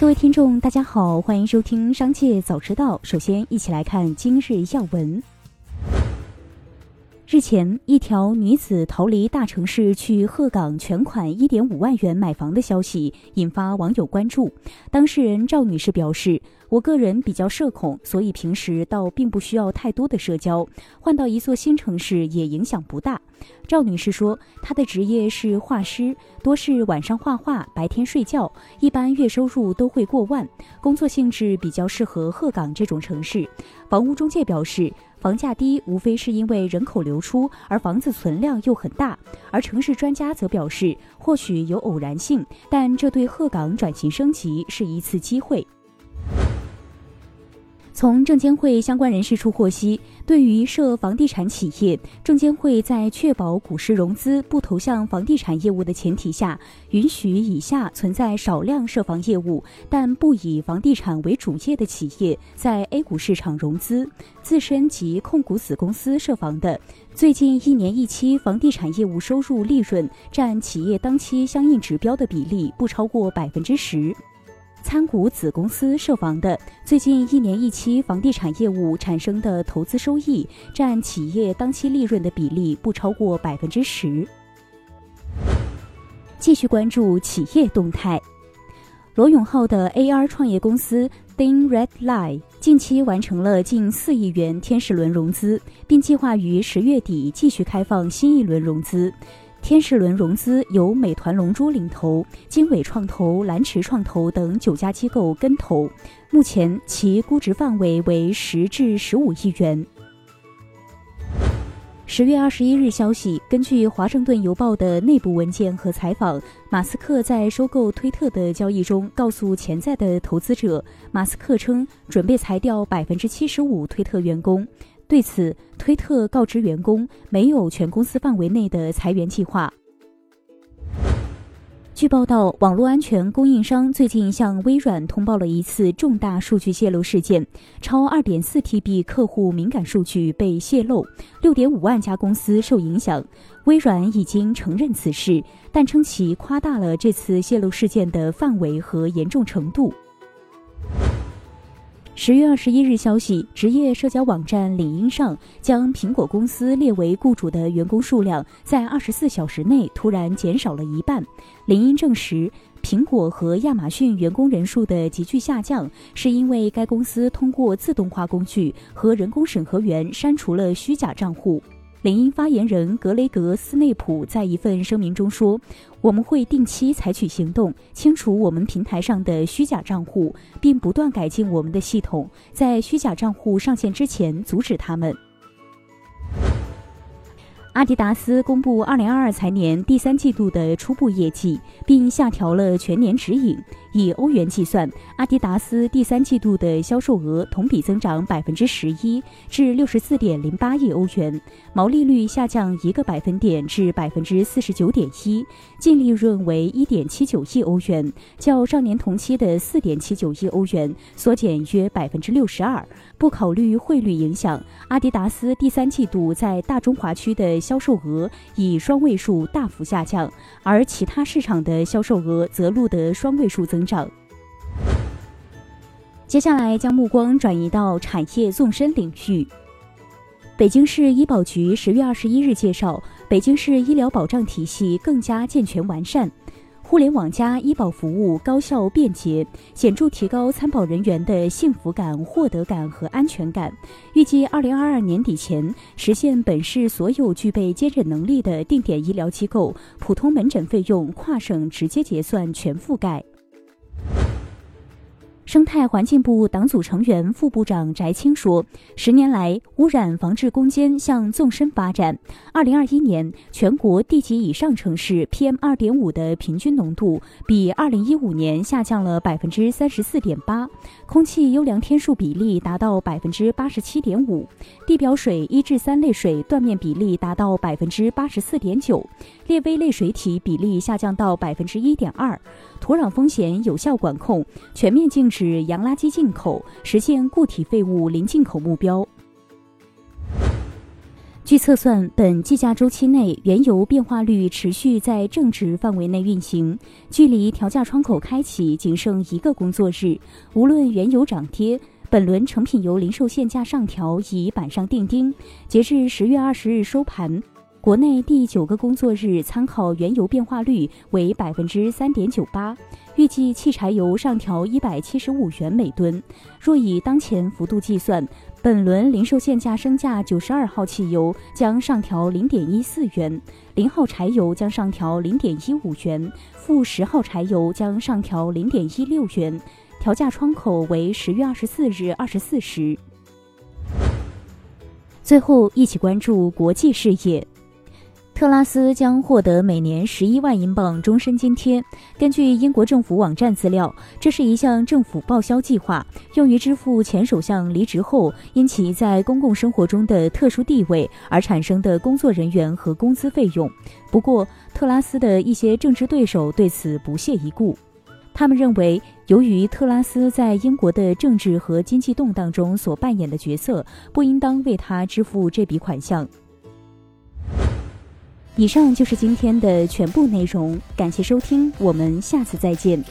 各位听众，大家好，欢迎收听《商界早知道》。首先，一起来看今日要闻。日前，一条女子逃离大城市去鹤岗全款一点五万元买房的消息引发网友关注。当事人赵女士表示：“我个人比较社恐，所以平时倒并不需要太多的社交，换到一座新城市也影响不大。”赵女士说：“她的职业是画师，多是晚上画画，白天睡觉，一般月收入都会过万，工作性质比较适合鹤岗这种城市。”房屋中介表示。房价低，无非是因为人口流出，而房子存量又很大。而城市专家则表示，或许有偶然性，但这对鹤岗转型升级是一次机会。从证监会相关人士处获悉，对于涉房地产企业，证监会在确保股市融资不投向房地产业务的前提下，允许以下存在少量涉房业务但不以房地产为主业的企业在 A 股市场融资，自身及控股子公司涉房的，最近一年一期房地产业务收入利润占企业当期相应指标的比例不超过百分之十。参股子公司涉房的最近一年一期房地产业务产生的投资收益占企业当期利润的比例不超过百分之十。继续关注企业动态，罗永浩的 AR 创业公司 Ding Red Lie 近期完成了近四亿元天使轮融资，并计划于十月底继续开放新一轮融资。天使轮融资由美团龙珠领投，经纬创投、蓝驰创投等九家机构跟投，目前其估值范围为十至十五亿元。十月二十一日消息，根据《华盛顿邮报》的内部文件和采访，马斯克在收购推特的交易中告诉潜在的投资者，马斯克称准备裁掉百分之七十五推特员工。对此，推特告知员工没有全公司范围内的裁员计划。据报道，网络安全供应商最近向微软通报了一次重大数据泄露事件，超二点四 TB 客户敏感数据被泄露，六点五万家公司受影响。微软已经承认此事，但称其夸大了这次泄露事件的范围和严重程度。十月二十一日消息，职业社交网站领英上将苹果公司列为雇主的员工数量在二十四小时内突然减少了一半。领英证实，苹果和亚马逊员工人数的急剧下降，是因为该公司通过自动化工具和人工审核员删除了虚假账户。领英发言人格雷格·斯内普在一份声明中说：“我们会定期采取行动，清除我们平台上的虚假账户，并不断改进我们的系统，在虚假账户上线之前阻止他们。”阿迪达斯公布二零二二财年第三季度的初步业绩，并下调了全年指引。以欧元计算，阿迪达斯第三季度的销售额同比增长百分之十一，至六十四点零八亿欧元，毛利率下降一个百分点至百分之四十九点一，净利润为一点七九亿欧元，较上年同期的四点七九亿欧元缩减约百分之六十二。不考虑汇率影响，阿迪达斯第三季度在大中华区的销售额以双位数大幅下降，而其他市场的销售额则录得双位数增。长。接下来将目光转移到产业纵深领域。北京市医保局十月二十一日介绍，北京市医疗保障体系更加健全完善。互联网加医保服务高效便捷，显著提高参保人员的幸福感、获得感和安全感。预计二零二二年底前实现本市所有具备接诊能力的定点医疗机构普通门诊费用跨省直接结算全覆盖。生态环境部党组成员、副部长翟青说：“十年来，污染防治攻坚向纵深发展。二零二一年，全国地级以上城市 PM 二点五的平均浓度比二零一五年下降了百分之三十四点八，空气优良天数比例达到百分之八十七点五，地表水一至三类水断面比例达到百分之八十四点九，劣危类水体比例下降到百分之一点二。”土壤风险有效管控，全面禁止洋垃圾进口，实现固体废物零进口目标。据测算，本计价周期内，原油变化率持续在正值范围内运行，距离调价窗口开启仅剩一个工作日。无论原油涨跌，本轮成品油零售限价上调已板上钉钉。截至十月二十日收盘。国内第九个工作日参考原油变化率为百分之三点九八，预计汽柴油上调一百七十五元每吨。若以当前幅度计算，本轮零售限价升价九十二号汽油将上调零点一四元，零号柴油将上调零点一五元，负十号柴油将上调零点一六元，调价窗口为十月二十四日二十四时。最后，一起关注国际事业。特拉斯将获得每年十一万英镑终身津贴。根据英国政府网站资料，这是一项政府报销计划，用于支付前首相离职后因其在公共生活中的特殊地位而产生的工作人员和工资费用。不过，特拉斯的一些政治对手对此不屑一顾，他们认为，由于特拉斯在英国的政治和经济动荡中所扮演的角色，不应当为他支付这笔款项。以上就是今天的全部内容，感谢收听，我们下次再见。